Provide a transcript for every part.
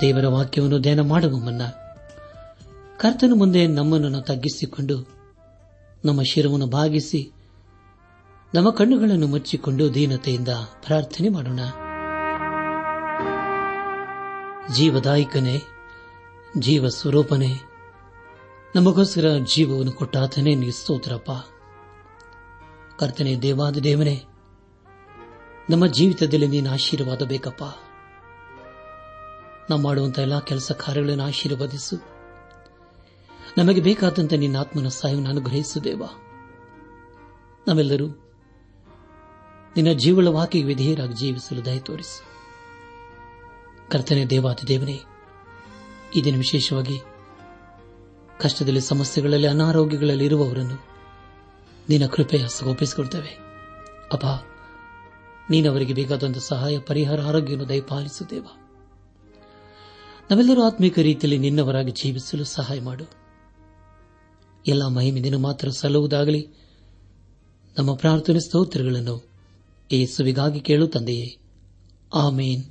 ದೇವರ ವಾಕ್ಯವನ್ನು ಧ್ಯಾನ ಮಾಡುವ ಮುನ್ನ ಕರ್ತನ ಮುಂದೆ ನಮ್ಮನ್ನು ತಗ್ಗಿಸಿಕೊಂಡು ನಮ್ಮ ಶಿರವನ್ನು ಭಾಗಿಸಿ ನಮ್ಮ ಕಣ್ಣುಗಳನ್ನು ಮುಚ್ಚಿಕೊಂಡು ದೀನತೆಯಿಂದ ಪ್ರಾರ್ಥನೆ ಮಾಡೋಣ. ಜೀವದಾಯಕನೇ ಜೀವ ಸ್ವರೂಪನೇ ನಮಗೋಸ್ಕರ ಜೀವವನ್ನು ಕೊಟ್ಟಾತನೇ ಸ್ತೋತ್ರಪ್ಪ. ಕರ್ತನೆ ದೇವಾದ ದೇವನೇ, ನಮ್ಮ ಜೀವಿತದಲ್ಲಿ ನೀನು ಆಶೀರ್ವಾದ ಬೇಕಪ್ಪ. ನಾವು ಮಾಡುವಂತಹ ಎಲ್ಲಾ ಕೆಲಸ ಕಾರ್ಯಗಳನ್ನು ಆಶೀರ್ವದಿಸು. ನಮಗೆ ಬೇಕಾದಂತೆ ನಿನ್ನ ಆತ್ಮನ ಸಹಾಯವನ್ನು ಅನುಗ್ರಹಿಸು ದೇವ. ನಾವೆಲ್ಲರೂ ನಿನ್ನ ಜೀವಳ ವಾಕಿಗೆ ವಿಧೇಯರಾಗಿ ಜೀವಿಸಲು ದಯ ತೋರಿಸು. ಕರ್ತನೆ ದೇವಾತಿ ದೇವನೇ ಈ ದಿನ ವಿಶೇಷವಾಗಿ ಕಷ್ಟದಲ್ಲಿ, ಸಮಸ್ಯೆಗಳಲ್ಲಿ, ಅನಾರೋಗ್ಯಗಳಲ್ಲಿ ಇರುವವರನ್ನು ನಿನ್ನ ಕೃಪೆಯ ಒಪ್ಪಿಸಿಕೊಳ್ತೇವೆ ಅಪ್ಪ ನೀನವರಿಗೆ ಬೇಕಾದಂತಹ ಸಹಾಯ, ಪರಿಹಾರ, ಆರೋಗ್ಯವನ್ನು ದಯಪಾಲಿಸು ನಾವೆಲ್ಲರೂ ಆತ್ಮೀಕ ರೀತಿಯಲ್ಲಿ ನಿನ್ನವರಾಗಿ ಜೀವಿಸಲು ಸಹಾಯ ಮಾಡು. ಎಲ್ಲ ಮಹಿಮೆ ನಿನ್ನ ಮಾತ್ರ ಸಲ್ಲುವುದಾಗಲಿ. ನಮ್ಮ ಪ್ರಾರ್ಥನೆ ಸ್ತೋತ್ರಗಳನ್ನು ಏಸುವಿಗಾಗಿ ಕೇಳು ತಂದೆಯೇ. ಆಮೇನ್.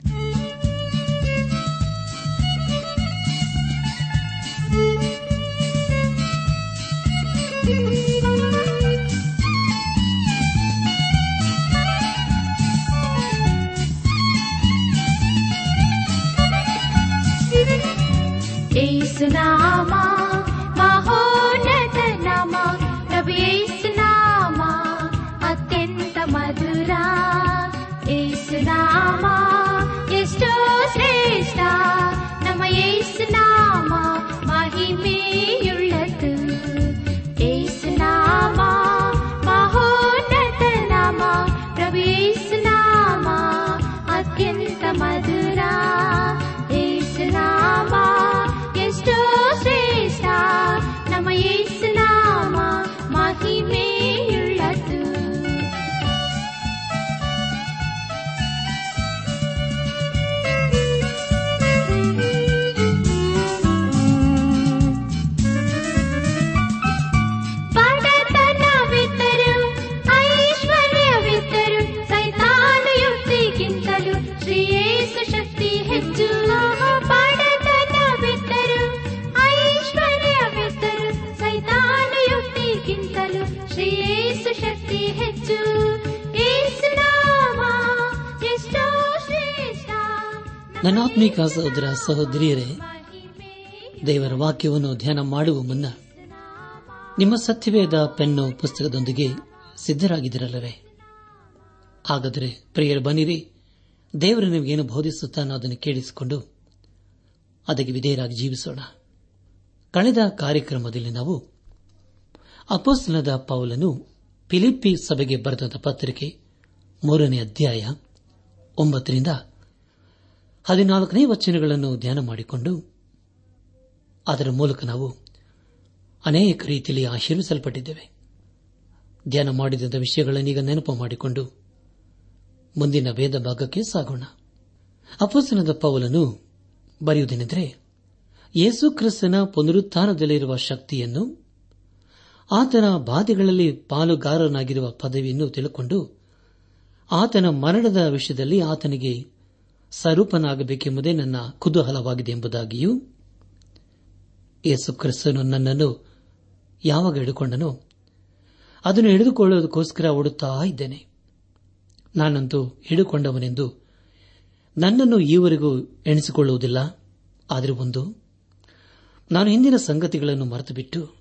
ನನ್ನಾತ್ಮೀಕ ಸಹೋದರ ಸಹೋದರಿಯರೇ, ದೇವರ ವಾಕ್ಯವನ್ನು ಧ್ಯಾನ ಮಾಡುವ ಮುನ್ನ ನಿಮ್ಮ ಸತ್ಯವೇದ ಪೆನ್ನು ಪುಸ್ತಕದೊಂದಿಗೆ ಸಿದ್ದರಾಗಿದ್ದಿರಲ್ಲವೇ ಹಾಗಾದರೆ ಪ್ರಿಯರು ಬನ್ನಿರಿ, ದೇವರು ನಿಮಗೇನು ಬೋಧಿಸುತ್ತಾನೋ ಅದನ್ನು ಕೇಳಿಸಿಕೊಂಡು ಅದಕ್ಕೆ ವಿಧೇಯರಾಗಿ ಜೀವಿಸೋಣ. ಕಳೆದ ಕಾರ್ಯಕ್ರಮದಲ್ಲಿ ನಾವು ಅಪೋಸ್ತನದ ಪೌಲನು ಫಿಲಿಪ್ಪಿ ಸಭೆಗೆ ಬರೆದ ಪತ್ರಿಕೆ ಮೂರನೇ ಅಧ್ಯಾಯ ಒಂಬತ್ತರಿಂದ ಹದಿನಾಲ್ಕನೇ ವಚನಗಳನ್ನು ಧ್ಯಾನ ಮಾಡಿಕೊಂಡು, ಅದರ ಮೂಲಕ ನಾವು ಅನೇಕ ರೀತಿಯಲ್ಲಿ ಆಶೀರ್ವಿಸಲ್ಪಟ್ಟಿದ್ದೇವೆ. ಧ್ಯಾನ ಮಾಡಿದಂಥ ವಿಷಯಗಳನ್ನೀಗ ನೆನಪು ಮಾಡಿಕೊಂಡು ಮುಂದಿನ ವೇದ ಭಾಗಕ್ಕೆ ಸಾಗೋಣ. ಅಪಸನದ ಪೌಲನು ಬರೆಯುವುದೇನೆಂದರೆ, ಯೇಸು ಕ್ರಿಸ್ತನ ಪುನರುತ್ಥಾನದಲ್ಲಿರುವ ಶಕ್ತಿಯನ್ನು ಆತನ ಬಾಧೆಗಳಲ್ಲಿ ಪಾಲುಗಾರನಾಗಿರುವ ಪದವಿಯನ್ನು ತಿಳುಕೊಂಡು ಆತನ ಮರಣದ ವಿಷಯದಲ್ಲಿ ಆತನಿಗೆ ಸ್ವರೂಪನಾಗಬೇಕೆಂಬುದೇ ನನ್ನ ಕುತೂಹಲವಾಗಿದೆ ಎಂಬುದಾಗಿಯೂ ಯೇಸು ಕ್ರಿಸ್ತನು ನನ್ನನ್ನು ಯಾವಾಗ ಹಿಡಿಕೊಂಡನೋ ಅದನ್ನು ಹಿಡಿದುಕೊಳ್ಳುವುದಕ್ಕೋಸ್ಕರ ಓಡುತ್ತಾ ಇದ್ದೇನೆ. ನಾನಂತೂ ಹಿಡಿಕೊಂಡವನೆಂದು ನನ್ನನ್ನು ಈವರೆಗೂ ಎಣಿಸಿಕೊಳ್ಳುವುದಿಲ್ಲ. ಆದರೆ ಒಂದು, ನಾನು ಹಿಂದಿನ ಸಂಗತಿಗಳನ್ನು ಮರೆತುಬಿಟ್ಟು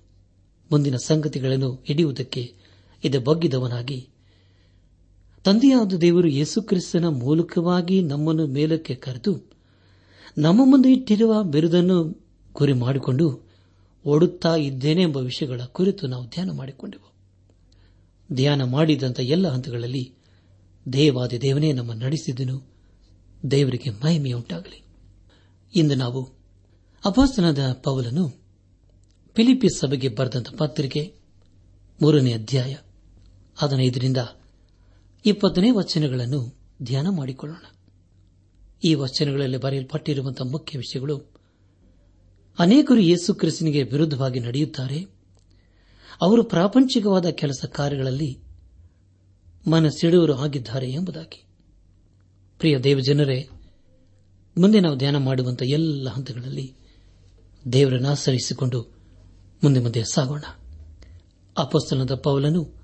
ಮುಂದಿನ ಸಂಗತಿಗಳನ್ನು ಹಿಡಿಯುವುದಕ್ಕೆ ಇದು ಬಗ್ಗಿದವನಾಗಿ ತಂದೆಯಾದ ದೇವರು ಯೇಸುಕ್ರಿಸ್ತನ ಮೂಲಕವಾಗಿ ನಮ್ಮನ್ನು ಮೇಲಕ್ಕೆ ಕರೆದು ನಮ್ಮ ಮುಂದೆ ಇಟ್ಟಿರುವ ಬಿರುದನ್ನು ಗುರಿ ಮಾಡಿಕೊಂಡು ಓಡುತ್ತಾ ಇದ್ದೇನೆ ಎಂಬ ವಿಷಯಗಳ ಕುರಿತು ನಾವು ಧ್ಯಾನ ಮಾಡಿಕೊಂಡೆವು. ಧ್ಯಾನ ಮಾಡಿದಂಥ ಎಲ್ಲ ಹಂತಗಳಲ್ಲಿ ದೇವಾದಿ ದೇವನೇ ನಮ್ಮ ನಡೆಸಿದನು. ದೇವರಿಗೆ ಮಹಿಮೆಯುಂಟಾಗಲಿ. ಇಂದು ನಾವು ಅಪಾಸನದ ಪೌಲನು ಫಿಲಿಪೀಸ್ ಸಭೆಗೆ ಬರೆದಂತ ಪತ್ರಿಕೆ ಮೂರನೇ ಅಧ್ಯಾಯ ಹದಿನೈದರಿಂದ ಇಪ್ಪತ್ತನೇ ವಚನಗಳನ್ನು ಧ್ಯಾನ ಮಾಡಿಕೊಳ್ಳೋಣ. ಈ ವಚನಗಳಲ್ಲಿ ಬರೆಯಲ್ಪಟ್ಟಿರುವಂತಹ ಮುಖ್ಯ ವಿಷಯಗಳು, ಅನೇಕರು ಯೇಸು ಕ್ರಿಸ್ತನಿಗೆ ವಿರುದ್ಧವಾಗಿ ನಡೆಯುತ್ತಾರೆ. ಅವರು ಪ್ರಾಪಂಚಿಕವಾದ ಕೆಲಸ ಕಾರ್ಯಗಳಲ್ಲಿ ಮನಸ್ಸಿಡುವರು ಆಗಿದ್ದಾರೆ ಎಂಬುದಾಗಿ. ಪ್ರಿಯ ದೇವಜನರೇ, ಮುಂದೆ ನಾವು ಧ್ಯಾನ ಮಾಡುವಂತಹ ಎಲ್ಲ ಹಂತಗಳಲ್ಲಿ ದೇವರನ್ನು ಆಚರಿಸಿಕೊಂಡು ಮುಂದೆ ಮುಂದೆ ಸಾಗೋಣ. ಅಪಸ್ತನದ ಪೌಲನು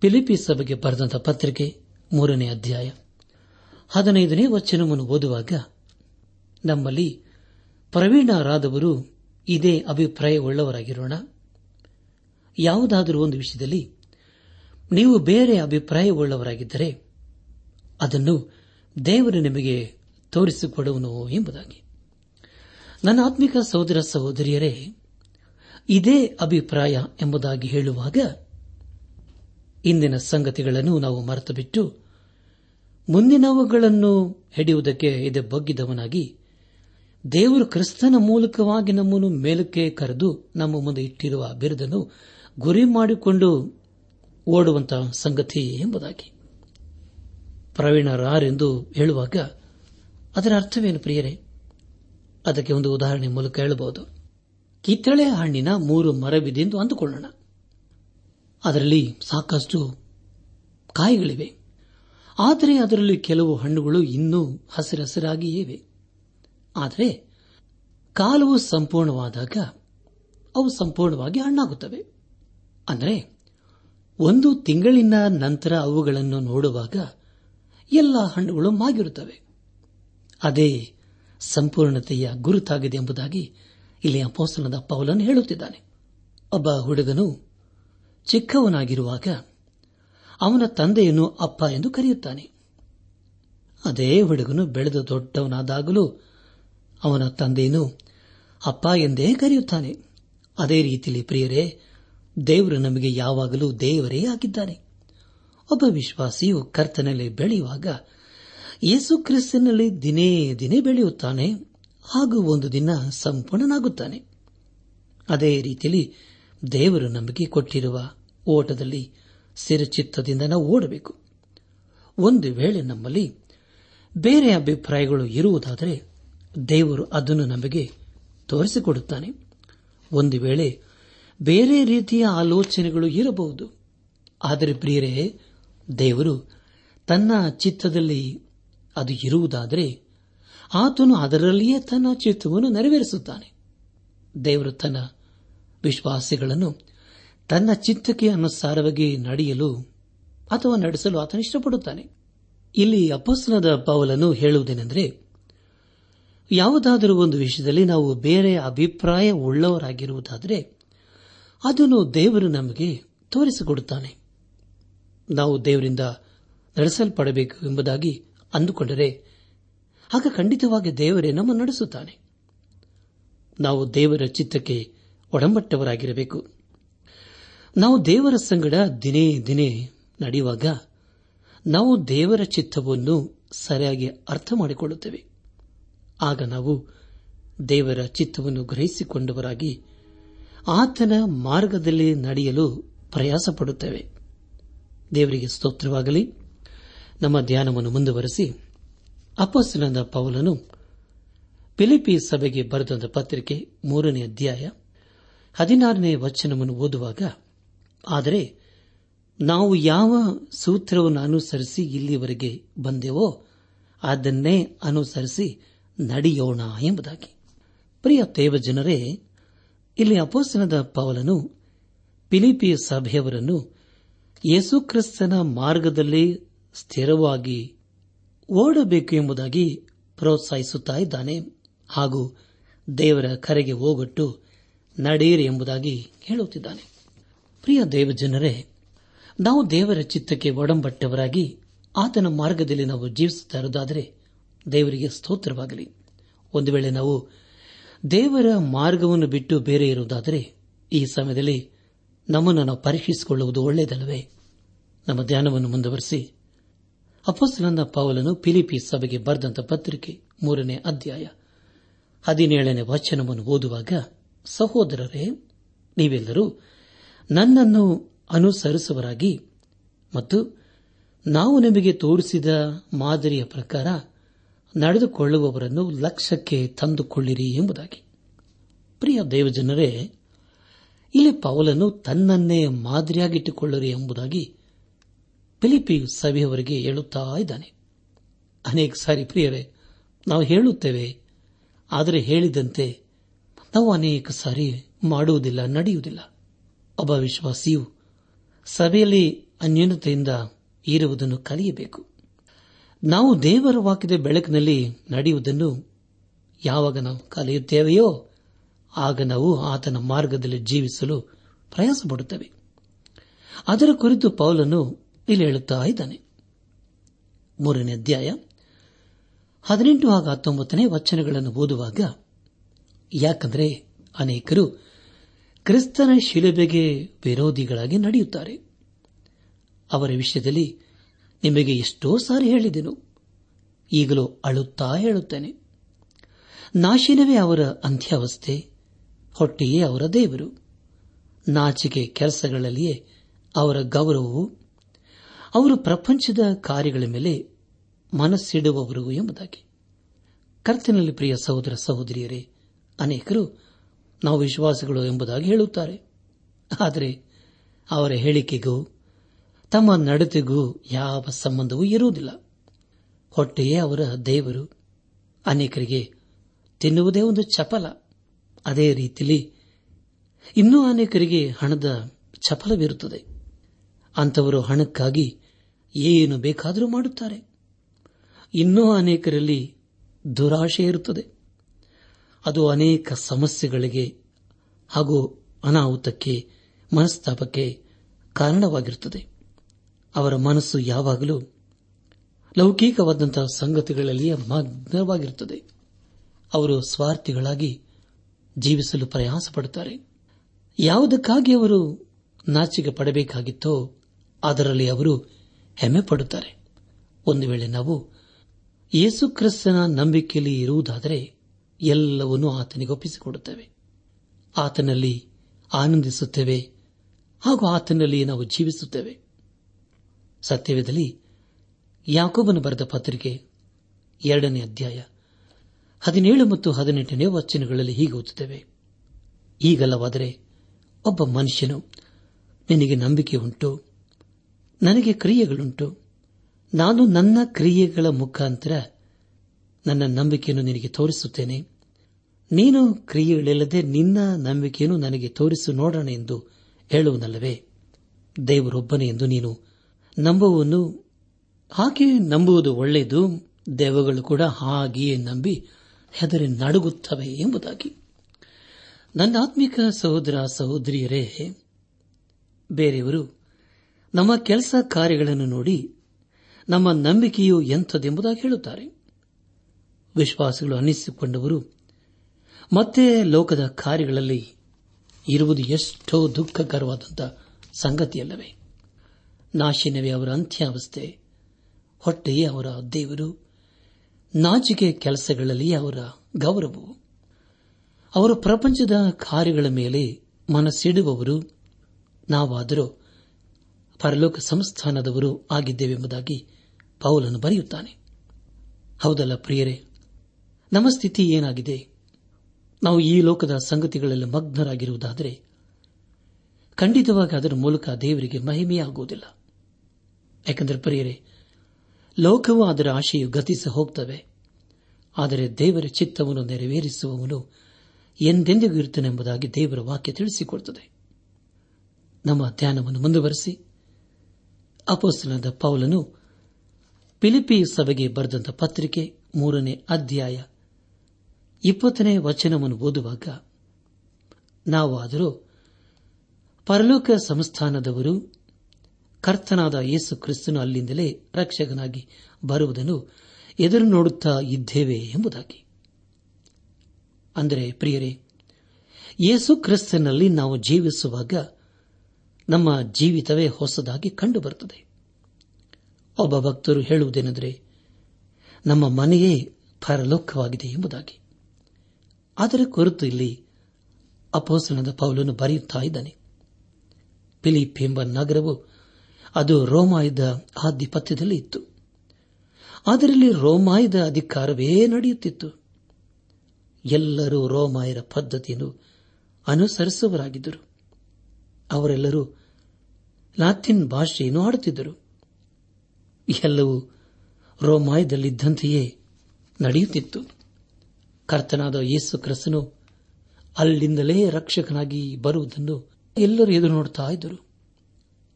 ಫಿಲಿಪಿ ಸಭೆಗೆ ಬರೆದಂತಹ ಪತ್ರಿಕೆ ಮೂರನೇ ಅಧ್ಯಾಯ ಹದಿನೈದನೇ ವಚನವನ್ನು ಓದುವಾಗ ನಮ್ಮಲ್ಲಿ ಪ್ರವೀಣರಾದವರು ಇದೇ ಅಭಿಪ್ರಾಯವುಳ್ಳವರಾಗಿರೋಣ. ಯಾವುದಾದರೂ ಒಂದು ವಿಷಯದಲ್ಲಿ ನೀವು ಬೇರೆ ಅಭಿಪ್ರಾಯವುಳ್ಳವರಾಗಿದ್ದರೆ ಅದನ್ನು ದೇವರು ನಿಮಗೆ ತೋರಿಸಿಕೊಡುವನು ಎಂಬುದಾಗಿ. ನನ್ನ ಆತ್ಮಿಕ ಸಹೋದರ ಸಹೋದರಿಯರೇ, ಇದೇ ಅಭಿಪ್ರಾಯ ಎಂಬುದಾಗಿ ಹೇಳುವಾಗ ಇಂದಿನ ಸಂಗತಿಗಳನ್ನು ನಾವು ಮರೆತು ಬಿಟ್ಟು ಮುಂದಿನವುಗಳನ್ನು ಹಿಡಿಯುವುದಕ್ಕೆ ಇದೆ ಬಗ್ಗಿದವನಾಗಿ ದೇವರು ಕ್ರಿಸ್ತನ ಮೂಲಕವಾಗಿ ನಮ್ಮನ್ನು ಮೇಲಕ್ಕೆ ಕರೆದು ನಮ್ಮ ಮುಂದೆ ಇಟ್ಟಿರುವ ಬಿರುದನ್ನು ಗುರಿ ಮಾಡಿಕೊಂಡು ಓಡುವಂತಹ ಸಂಗತಿ ಎಂಬುದಾಗಿ. ಪ್ರವೀಣರಾರೆಂದು ಹೇಳುವಾಗ ಅದರ ಅರ್ಥವೇನು ಪ್ರಿಯರೇ? ಅದಕ್ಕೆ ಒಂದು ಉದಾಹರಣೆ ಮೂಲಕ ಹೇಳಬಹುದು. ಕಿತ್ತಳೆ ಹಣ್ಣಿನ ಮೂರು ಮರವಿದೆ ಎಂದು ಅಂದುಕೊಳ್ಳೋಣ. ಅದರಲ್ಲಿ ಸಾಕಷ್ಟು ಕಾಯಿಗಳಿವೆ. ಆದರೆ ಅದರಲ್ಲಿ ಕೆಲವು ಹಣ್ಣುಗಳು ಇನ್ನೂ ಹಸಿರಸಿರಾಗಿಯೇ ಇವೆ ಆದರೆ ಕಾಲವು ಸಂಪೂರ್ಣವಾದಾಗ ಅವು ಸಂಪೂರ್ಣವಾಗಿ ಹಣ್ಣಾಗುತ್ತವೆ. ಅಂದರೆ ಒಂದು ತಿಂಗಳಿನ ನಂತರ ಅವುಗಳನ್ನು ನೋಡುವಾಗ ಎಲ್ಲ ಹಣ್ಣುಗಳು ಮಾಗಿರುತ್ತವೆ. ಅದೇ ಸಂಪೂರ್ಣತೆಯ ಗುರುತಾಗಿದೆ ಎಂಬುದಾಗಿ ಇಲ್ಲಿ ಅಪೋಸನದ ಪೌಲನ್ನು ಹೇಳುತ್ತಿದ್ದಾನೆ. ಒಬ್ಬ ಹುಡುಗನು ಚಿಕ್ಕವನಾಗಿರುವಾಗ ಅವನ ತಂದೆಯನ್ನು ಅಪ್ಪ ಎಂದು ಕರೆಯುತ್ತಾನೆ. ಅದೇ ಹುಡುಗನು ಬೆಳೆದು ದೊಡ್ಡವನಾದಾಗಲೂ ಅವನ ತಂದೆಯನ್ನು ಅಪ್ಪ ಎಂದೇ ಕರೆಯುತ್ತಾನೆ. ಅದೇ ರೀತಿಯಲ್ಲಿ ಪ್ರಿಯರೇ, ದೇವರು ನಮಗೆ ಯಾವಾಗಲೂ ದೇವರೇ ಆಗಿದ್ದಾನೆ. ಒಬ್ಬ ವಿಶ್ವಾಸಿಯು ಕರ್ತನಲ್ಲಿ ಬೆಳೆಯುವಾಗ ಯೇಸು ಕ್ರಿಸ್ತನಲ್ಲಿ ದಿನೇ ದಿನೇ ಬೆಳೆಯುತ್ತಾನೆ, ಹಾಗೂ ಒಂದು ದಿನ ಸಂಪೂರ್ಣನಾಗುತ್ತಾನೆ. ಅದೇ ರೀತಿಯಲ್ಲಿ ದೇವರು ನಮಗೆ ಕೊಟ್ಟಿರುವ ಓಟದಲ್ಲಿ ಸಿರಚಿತ್ತದಿಂದ ನಾವು ಓಡಬೇಕು. ಒಂದು ವೇಳೆ ನಮ್ಮಲ್ಲಿ ಬೇರೆ ಅಭಿಪ್ರಾಯಗಳು ಇರುವುದಾದರೆ ದೇವರು ಅದನ್ನು ನಮಗೆ ತೋರಿಸಿಕೊಡುತ್ತಾನೆ. ಒಂದು ವೇಳೆ ಬೇರೆ ರೀತಿಯ ಆಲೋಚನೆಗಳು ಇರಬಹುದು. ಆದರೆ ಪ್ರಿಯರೇ, ದೇವರು ತನ್ನ ಚಿತ್ತದಲ್ಲಿ ಅದು ಇರುವುದಾದರೆ ಆತನು ಅದರಲ್ಲಿಯೇ ತನ್ನ ಚಿತ್ತವನ್ನು ನೆರವೇರಿಸುತ್ತಾನೆ. ದೇವರು ತನ್ನ ವಿಶ್ವಾಸಿಗಳನ್ನು ತನ್ನ ಚಿತ್ತಕ್ಕೆ ಅನುಸಾರವಾಗಿ ನಡೆಯಲು ಅಥವಾ ನಡೆಸಲು ಆತನು ಇಷ್ಟಪಡುತ್ತಾನೆ. ಇಲ್ಲಿ ಅಪಸ್ನದ ಪೌಲನು ಹೇಳುವುದೇನೆಂದರೆ, ಯಾವುದಾದರೂ ಒಂದು ವಿಷಯದಲ್ಲಿ ನಾವು ಬೇರೆ ಅಭಿಪ್ರಾಯ ಉಳ್ಳವರಾಗಿರುವುದಾದರೆ, ಅದನ್ನು ದೇವರು ನಮಗೆ ತೋರಿಸಿಕೊಡುತ್ತಾನೆ. ನಾವು ದೇವರಿಂದ ನಡೆಸಲ್ಪಡಬೇಕು ಎಂಬುದಾಗಿ ಅಂದುಕೊಂಡರೆ, ಆಗ ಖಂಡಿತವಾಗಿ ದೇವರೇ ನಮ್ಮ ನಡೆಸುತ್ತಾನೆ. ನಾವು ದೇವರ ಚಿತ್ತಕ್ಕೆ ಒಡಂಬಟ್ಟವರಾಗಿರಬೇಕು. ನಾವು ದೇವರ ಸಂಗಡ ದಿನೇ ದಿನೇ ನಡೆಯುವಾಗ ನಾವು ದೇವರ ಚಿತ್ತವನ್ನು ಸರಿಯಾಗಿ ಅರ್ಥ ಮಾಡಿಕೊಳ್ಳುತ್ತೇವೆ. ಆಗ ನಾವು ದೇವರ ಚಿತ್ತವನ್ನು ಗ್ರಹಿಸಿಕೊಂಡವರಾಗಿ ಆತನ ಮಾರ್ಗದಲ್ಲಿ ನಡೆಯಲು ಪ್ರಯಾಸ ಪಡುತ್ತೇವೆ ದೇವರಿಗೆ ಸ್ತೋತ್ರವಾಗಲಿ. ನಮ್ಮ ಧ್ಯಾನವನ್ನು ಮುಂದುವರೆಸಿ ಅಪಸ್ಸಿನಂದ ಪೌಲನು ಫಿಲಿಪಿ ಸಭೆಗೆ ಬರೆದ ಪತ್ರಿಕೆ ಮೂರನೇ ಅಧ್ಯಾಯ ಹದಿನಾರನೇ ವಚನವನ್ನು ಓದುವಾಗ ಆದರೆ ನಾವು ಯಾವ ಸೂತ್ರವನ್ನು ಅನುಸರಿಸಿ ಇಲ್ಲಿವರೆಗೆ ಬಂದೆವೋ ಅದನ್ನೇ ಅನುಸರಿಸಿ ನಡೆಯೋಣ ಎಂಬುದಾಗಿ. ಪ್ರಿಯ ದೇವಜನರೇ ಇಲ್ಲಿ ಅಪೋಸನದ ಪವಲನು ಪಿಲಿಪಿಯ ಸಭೆಯವರನ್ನು ಯೇಸುಕ್ರಿಸ್ತನ ಮಾರ್ಗದಲ್ಲಿ ಸ್ಥಿರವಾಗಿ ಓಡಬೇಕು ಎಂಬುದಾಗಿ ಪ್ರೋತ್ಸಾಹಿಸುತ್ತಾ ಇದ್ದಾನೆ ಹಾಗೂ ದೇವರ ಕರೆಗೆ ಹೋಗೊಟ್ಟು ನಡೆಯಿರಿ ಎಂಬುದಾಗಿ ಹೇಳುತ್ತಿದ್ದಾನೆ. ಪ್ರಿಯ ದೇವಜನರೇ, ನಾವು ದೇವರ ಚಿತ್ತಕ್ಕೆ ಒಡಂಬಟ್ಟವರಾಗಿ ಆತನ ಮಾರ್ಗದಲ್ಲಿ ನಾವು ಜೀವಿಸುತ್ತಿರುವುದಾದರೆ ದೇವರಿಗೆ ಸ್ತೋತ್ರವಾಗಲಿ. ಒಂದು ವೇಳೆ ನಾವು ದೇವರ ಮಾರ್ಗವನ್ನು ಬಿಟ್ಟು ಬೇರೆ ಇರುವುದಾದರೆ, ಈ ಸಮಯದಲ್ಲಿ ನಮ್ಮನ್ನು ನಾವು ಪರೀಕ್ಷಿಸಿಕೊಳ್ಳುವುದು ಒಳ್ಳೆಯದಲ್ಲವೇ? ನಮ್ಮ ಧ್ಯಾನವನ್ನು ಮುಂದುವರೆಸಿ. ಅಪಸ್ಲನ ಪಾವಲನು ಫಿಲಿಪಿ ಸಭೆಗೆ ಬರೆದಂತ ಪತ್ರಿಕೆ ಮೂರನೇ ಅಧ್ಯಾಯ ಹದಿನೇಳನೇ ವಚನವನ್ನು ಓದುವಾಗ, ಸಹೋದರರೇ, ನೀವೆಲ್ಲರೂ ನನ್ನನ್ನು ಅನುಸರಿಸುವರಾಗಿ ಮತ್ತು ನಾವು ನಿಮಗೆ ತೋರಿಸಿದ ಮಾದರಿಯ ಪ್ರಕಾರ ನಡೆದುಕೊಳ್ಳುವವರನ್ನು ಲಕ್ಷ್ಯಕ್ಕೆ ತಂದುಕೊಳ್ಳಿರಿ ಎಂಬುದಾಗಿ. ಪ್ರಿಯ ದೇವಜನರೇ, ಇಲ್ಲಿ ಪೌಲನ್ನು ತನ್ನನ್ನೇ ಮಾದರಿಯಾಗಿಟ್ಟುಕೊಳ್ಳಿರಿ ಎಂಬುದಾಗಿ ಫಿಲಿಪಿ ಸಭೆಯವರಿಗೆ ಹೇಳುತ್ತಾ ಇದ್ದಾನೆ. ಅನೇಕ ಸಾರಿ ಪ್ರಿಯರೇ, ನಾವು ಹೇಳುತ್ತೇವೆ, ಆದರೆ ಹೇಳಿದಂತೆ ನಾವು ಅನೇಕ ಸಾರಿ ಮಾಡುವುದಿಲ್ಲ, ನಡೆಯುವುದಿಲ್ಲ. ಒಬ್ಬ ವಿಶ್ವಾಸಿಯು ಸಭೆಯಲ್ಲಿ ಅನ್ಯೂನತೆಯಿಂದ ಇರುವುದನ್ನು ಕಲಿಯಬೇಕು. ನಾವು ದೇವರ ವಾಕ್ಯದ ಬೆಳಕಿನಲ್ಲಿ ನಡೆಯುವುದನ್ನು ಯಾವಾಗ ನಾವು ಕಲಿಯುತ್ತೇವೆಯೋ, ಆಗ ನಾವು ಆತನ ಮಾರ್ಗದಲ್ಲಿ ಜೀವಿಸಲು ಪ್ರಯಾಸ ಪಡುತ್ತೇವೆ ಅದರ ಕುರಿತು ಪೌಲನ್ನು ಇಲ್ಲಿ ಹೇಳುತ್ತಾ ಇದ್ದಾನೆ. ಮೂರನೇ ಅಧ್ಯಾಯ ಹದಿನೆಂಟು ಹಾಗೂ ಹತ್ತೊಂಬತ್ತನೇ ವಚನಗಳನ್ನು ಓದುವಾಗ, ಯಾಕಂದರೆ ಅನೇಕರು ಕ್ರಿಸ್ತನ ಶಿಲುಬೆಗೆ ವಿರೋಧಿಗಳಾಗಿ ನಡೆಯುತ್ತಾರೆ. ಅವರ ವಿಷಯದಲ್ಲಿ ನಿಮಗೆ ಎಷ್ಟೋ ಸಾರಿ ಹೇಳಿದೆನು. ಈಗಲೂ ಅಳುತ್ತಾ ಹೇಳುತ್ತೇನೆ. ನಾಶಿನವೇ ಅವರ ಅಂತ್ಯಾವಸ್ಥೆ, ಹೊಟ್ಟೆಯೇ ಅವರ ದೇವರು. ನಾಚಿಕೆ ಕೆಲಸಗಳಲ್ಲಿಯೇ ಅವರ ಗೌರವವು. ಅವರು ಪ್ರಪಂಚದ ಕಾರ್ಯಗಳ ಮೇಲೆ ಮನಸ್ಸಿಡುವವರು ಎಂಬುದಾಗಿ. ಕರ್ತನಲ್ಲಿ ಪ್ರಿಯ ಸಹೋದರ ಸಹೋದರಿಯರೇ, ಅನೇಕರು ನಾವು ವಿಶ್ವಾಸಗಳು ಎಂಬುದಾಗಿ ಹೇಳುತ್ತಾರೆ. ಆದರೆ ಅವರ ಹೇಳಿಕೆಗೂ ತಮ್ಮ ನಡತೆಗೂ ಯಾವ ಸಂಬಂಧವೂ ಇರುವುದಿಲ್ಲ. ಹೊಟ್ಟೆಯೇ ಅವರ ದೇವರು. ಅನೇಕರಿಗೆ ತಿನ್ನುವುದೇ ಒಂದು ಚಪಲ. ಅದೇ ರೀತಿಯಲ್ಲಿ ಇನ್ನೂ ಅನೇಕರಿಗೆ ಹಣದ ಚಪಲವಿರುತ್ತದೆ. ಅಂಥವರು ಹಣಕ್ಕಾಗಿ ಏನು ಬೇಕಾದರೂ ಮಾಡುತ್ತಾರೆ. ಇನ್ನೂ ಅನೇಕರಲ್ಲಿ ದುರಾಶೆ ಇರುತ್ತದೆ. ಅದು ಅನೇಕ ಸಮಸ್ಯೆಗಳಿಗೆ ಹಾಗೂ ಅನಾಹುತಕ್ಕೆ, ಮನಸ್ತಾಪಕ್ಕೆ ಕಾರಣವಾಗಿರುತ್ತದೆ. ಅವರ ಮನಸ್ಸು ಯಾವಾಗಲೂ ಲೌಕಿಕವಾದಂತಹ ಸಂಗತಿಗಳಲ್ಲಿಯೇ ಮಗ್ನವಾಗಿರುತ್ತದೆ. ಅವರು ಸ್ವಾರ್ಥಿಗಳಾಗಿ ಜೀವಿಸಲು ಪ್ರಯಾಸ ಪಡುತ್ತಾರೆ ಯಾವುದಕ್ಕಾಗಿ ಅವರು ನಾಚಿಕೆ ಪಡಬೇಕಾಗಿತ್ತೋ ಅದರಲ್ಲಿ ಅವರು ಹೆಮ್ಮೆ ಪಡುತ್ತಾರೆ. ಒಂದು ವೇಳೆ ನಾವು ಯೇಸುಕ್ರಿಸ್ತನ ನಂಬಿಕೆಯಲ್ಲಿ ಇರುವುದಾದರೆ ಎಲ್ಲವನ್ನೂ ಆತನಿಗೆ ಒಪ್ಪಿಸಿಕೊಡುತ್ತೇವೆ. ಆತನಲ್ಲಿ ಆನಂದಿಸುತ್ತೇವೆ ಹಾಗೂ ಆತನಲ್ಲಿ ನಾವು ಜೀವಿಸುತ್ತೇವೆ. ಸತ್ಯವೇದಲ್ಲಿ ಯಾಕೋಬನು ಬರೆದ ಪತ್ರಿಕೆ ಎರಡನೇ ಅಧ್ಯಾಯ ಹದಿನೇಳು ಮತ್ತು ಹದಿನೆಂಟನೇ ವಚನಗಳಲ್ಲಿ ಹೀಗೆ ಓದುತ್ತೇವೆ. ಈಗಲ್ಲವಾದರೆ ಒಬ್ಬ ಮನುಷ್ಯನು ನಿನಗೆ ನಂಬಿಕೆ ಉಂಟು, ನನಗೆ ಕ್ರಿಯೆಗಳುಂಟು, ನಾನು ನನ್ನ ಕ್ರಿಯೆಗಳ ಮುಖಾಂತರ ನನ್ನ ನಂಬಿಕೆಯನ್ನು ನಿನಗೆ ತೋರಿಸುತ್ತೇನೆ. ನೀನು ಕ್ರಿಯೆಗಳಿಲ್ಲದೆ ನಿನ್ನ ನಂಬಿಕೆಯನ್ನು ನನಗೆ ತೋರಿಸು ನೋಡೋಣ ಎಂದು ಹೇಳುವನಲ್ಲವೇ? ದೇವರೊಬ್ಬನೇ ಎಂದು ನೀನು ನಂಬುವನು ಹಾಗೆ ನಂಬುವುದು ಒಳ್ಳೆಯದು. ದೇವಗಳು ಕೂಡ ಹಾಗೆಯೇ ನಂಬಿ ಹೆದರಿ ನಡುಗುತ್ತವೆ ಎಂಬುದಾಗಿ. ನನ್ನ ಆತ್ಮಿಕ ಸಹೋದರ ಸಹೋದರಿಯರೇ, ಬೇರೆಯವರು ನಮ್ಮ ಕೆಲಸ ಕಾರ್ಯಗಳನ್ನು ನೋಡಿ ನಮ್ಮ ನಂಬಿಕೆಯು ಎಂಥದೆಂಬುದಾಗಿ ಹೇಳುತ್ತಾರೆ. ವಿಶ್ವಾಸಗಳು ಅನ್ನಿಸಿಕೊಂಡವರು ಮತ್ತೆ ಲೋಕದ ಕಾರ್ಯಗಳಲ್ಲಿ ಇರುವುದು ಎಷ್ಟೋ ದುಃಖಕರವಾದಂಥ ಸಂಗತಿಯಲ್ಲವೇ. ನಾಶಿನವೇ ಅವರ ಅಂತ್ಯಾವಸ್ಥೆ, ಹೊಟ್ಟೆಯೇ ಅವರ ದೇವರು, ನಾಚಿಕೆ ಕೆಲಸಗಳಲ್ಲಿ ಅವರ ಗೌರವವು. ಅವರು ಪ್ರಪಂಚದ ಕಾರ್ಯಗಳ ಮೇಲೆ ಮನಸ್ಸಿಡುವವರು, ನಾವಾದರೂ ಪರಲೋಕ ಸಂಸ್ಥಾನದವರು ಆಗಿದ್ದೇವೆಂಬುದಾಗಿ ಪೌಲನು ಬರೆಯುತ್ತಾನೆ. ಹೌದಲ್ಲ ಪ್ರಿಯರೇ? ನಮ್ಮ ಸ್ಥಿತಿ ಏನಾಗಿದೆ? ನಾವು ಈ ಲೋಕದ ಸಂಗತಿಗಳಲ್ಲಿ ಮಗ್ನರಾಗಿರುವುದಾದರೆ ಖಂಡಿತವಾಗಿ ಅದರ ಮೂಲಕ ದೇವರಿಗೆ ಮಹಿಮೆಯಾಗುವುದಿಲ್ಲ. ಯಾಕೆಂದರೆ ಪ್ರಿಯರೇ, ಲೋಕವು ಅದರ ಆಶೆಯು ಗತಿಸಿ ಹೋಗ್ತವೆ. ಆದರೆ ದೇವರ ಚಿತ್ತವನ್ನು ನೆರವೇರಿಸುವವನು ಎಂದೆಂದಿಗೂ ಇರುತ್ತಾನೆಂಬುದಾಗಿ ದೇವರ ವಾಕ್ಯ ತಿಳಿಸಿಕೊಡುತ್ತದೆ. ನಮ್ಮ ಧ್ಯಾನವನ್ನು ಮುಂದುವರೆಸಿ ಅಪೋಸ್ತನದ ಪೌಲನು ಪಿಲಿಪಿ ಸಭೆಗೆ ಬರೆದಂತ ಪತ್ರಿಕೆ ಮೂರನೇ ಅಧ್ಯಾಯ ಇಪ್ಪತ್ತನೇ ವಚನವನ್ನು ಓದುವಾಗ, ನಾವಾದರೂ ಪರಲೋಕ ಸಂಸ್ಥಾನದವರು, ಕರ್ತನಾದ ಯೇಸು ಕ್ರಿಸ್ತನು ಅಲ್ಲಿಂದಲೇ ರಕ್ಷಕನಾಗಿ ಬರುವುದನ್ನು ಎದುರು ನೋಡುತ್ತಾ ಇದ್ದೇವೆ ಎಂಬುದಾಗಿ. ಅಂದರೆ ಪ್ರಿಯರೇ, ಯೇಸು ಕ್ರಿಸ್ತನಲ್ಲಿ ನಾವು ಜೀವಿಸುವಾಗ ನಮ್ಮ ಜೀವಿತವೇ ಹೊಸದಾಗಿ ಕಂಡುಬರುತ್ತದೆ. ಒಬ್ಬ ಭಕ್ತರು ಹೇಳುವುದೇನೆಂದರೆ, ನಮ್ಮ ಮನೆಯೇ ಪರಲೋಕವಾಗಿದೆ ಎಂಬುದಾಗಿ. ಅದರ ಕುರಿತು ಇಲ್ಲಿ ಅಪೋಸನದ ಪೌಲನ್ನು ಬರೆಯುತ್ತಾ ಇದ್ದಾನೆ. ಫಿಲಿಪ್ ಎಂಬ ನಗರವು ಅದು ರೋಮಾಯದ ಆಧಿಪತ್ಯದಲ್ಲಿ ಇತ್ತು. ಅದರಲ್ಲಿ ರೋಮಾಯದ ಅಧಿಕಾರವೇ ನಡೆಯುತ್ತಿತ್ತು. ಎಲ್ಲರೂ ರೋಮಾಯರ ಪದ್ಧತಿಯನ್ನು ಅನುಸರಿಸುವರಾಗಿದ್ದರು ಅವರೆಲ್ಲರೂ ಲಾತಿನ್ ಭಾಷೆಯನ್ನು ಆಡುತ್ತಿದ್ದರು. ಎಲ್ಲವೂ ರೋಮಾಯದಲ್ಲಿದ್ದಂತೆಯೇ ನಡೆಯುತ್ತಿತ್ತು. ಕರ್ತನಾದ ಯೇಸು ಕ್ರಿಸ್ತನು ಅಲ್ಲಿಂದಲೇ ರಕ್ಷಕನಾಗಿ ಬರುವುದನ್ನು ಎಲ್ಲರೂ ಎದುರು ನೋಡುತ್ತಾ ಇದ್ದರು.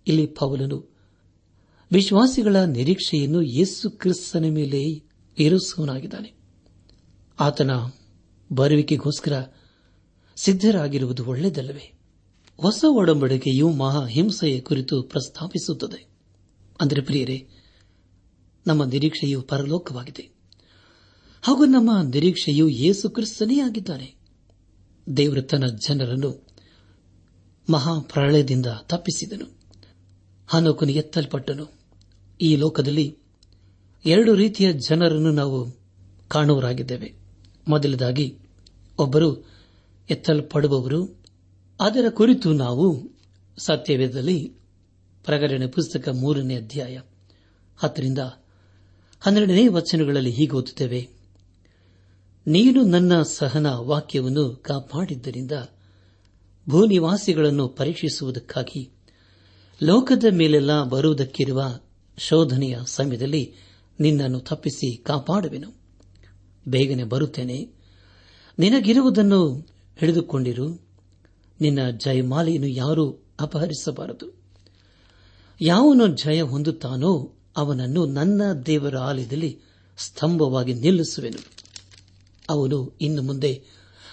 ಇಲ್ಲಿ ಪೌಲನು ವಿಶ್ವಾಸಿಗಳ ನಿರೀಕ್ಷೆಯನ್ನು ಯೇಸು ಕ್ರಿಸ್ತನ ಮೇಲೆ ಇರಿಸುವನಾಗಿದ್ದಾನೆ ಆತನ ಬರುವಿಕೆಗೋಸ್ಕರ ಸಿದ್ದರಾಗಿರುವುದು ಒಳ್ಳೆಯದಲ್ಲವೇ? ಹೊಸ ಒಡಂಬಡಿಕೆಯು ಮಹಾ ಹಿಂಸೆಯ ಕುರಿತು ಪ್ರಸ್ತಾಪಿಸುತ್ತದೆ. ಅಂದರೆ ಪ್ರಿಯರೇ, ನಮ್ಮ ನಿರೀಕ್ಷೆಯು ಪರಲೋಕವಾಗಿದೆ. ಹಾಗೂ ನಮ್ಮ ನಿರೀಕ್ಷೆಯು ಯೇಸು ಕ್ರಿಸ್ತನೇ ಆಗಿದ್ದಾನೆ ದೇವರು ತನ್ನ ಜನರನ್ನು ಮಹಾಪ್ರಳಯದಿಂದ ತಪ್ಪಿಸಿದನು ಹನೋಕನು ಎತ್ತಲ್ಪಟ್ಟನು. ಈ ಲೋಕದಲ್ಲಿ ಎರಡು ರೀತಿಯ ಜನರನ್ನು ನಾವು ಕಾಣುವರಾಗಿದ್ದೇವೆ ಮೊದಲದಾಗಿ ಒಬ್ಬರು ಎತ್ತಲ್ಪಡುವವರು. ಅದರ ಕುರಿತು ನಾವು ಸತ್ಯವೇದದಲ್ಲಿ ಪ್ರಕಟಣೆ ಪುಸ್ತಕ ಮೂರನೇ ಅಧ್ಯಾಯ ಹತ್ತರಿಂದ ಹನ್ನೆರಡನೇ ವಚನಗಳಲ್ಲಿ ಹೀಗೆ ಓದುತ್ತೇವೆ. ನೀನು ನನ್ನ ಸಹನ ವಾಕ್ಯವನ್ನು ಕಾಪಾಡಿದ್ದರಿಂದ ಭೂನಿವಾಸಿಗಳನ್ನು ಪರೀಕ್ಷಿಸುವುದಕ್ಕಾಗಿ ಲೋಕದ ಮೇಲೆಲ್ಲ ಬರುವುದಕ್ಕಿರುವ ಶೋಧನೆಯ ಸಮಯದಲ್ಲಿ ನಿನ್ನನ್ನು ತಪ್ಪಿಸಿ ಕಾಪಾಡುವೆನು. ಬೇಗನೆ ಬರುತ್ತೇನೆ. ನಿನಗಿರುವುದನ್ನು ಹಿಡಿದುಕೊಂಡಿರು. ನಿನ್ನ ಜಯಮಾಲೆಯನ್ನು ಯಾರೂ ಅಪಹರಿಸಬಾರದು. ಯಾವನು ಜಯ ಹೊಂದುತ್ತಾನೋ ಅವನನ್ನು ನನ್ನ ದೇವರ ಆಲಯದಲ್ಲಿ ಸ್ತಂಭವಾಗಿ ನಿಲ್ಲಿಸುವೆನು. ಅವನು ಇನ್ನು ಮುಂದೆ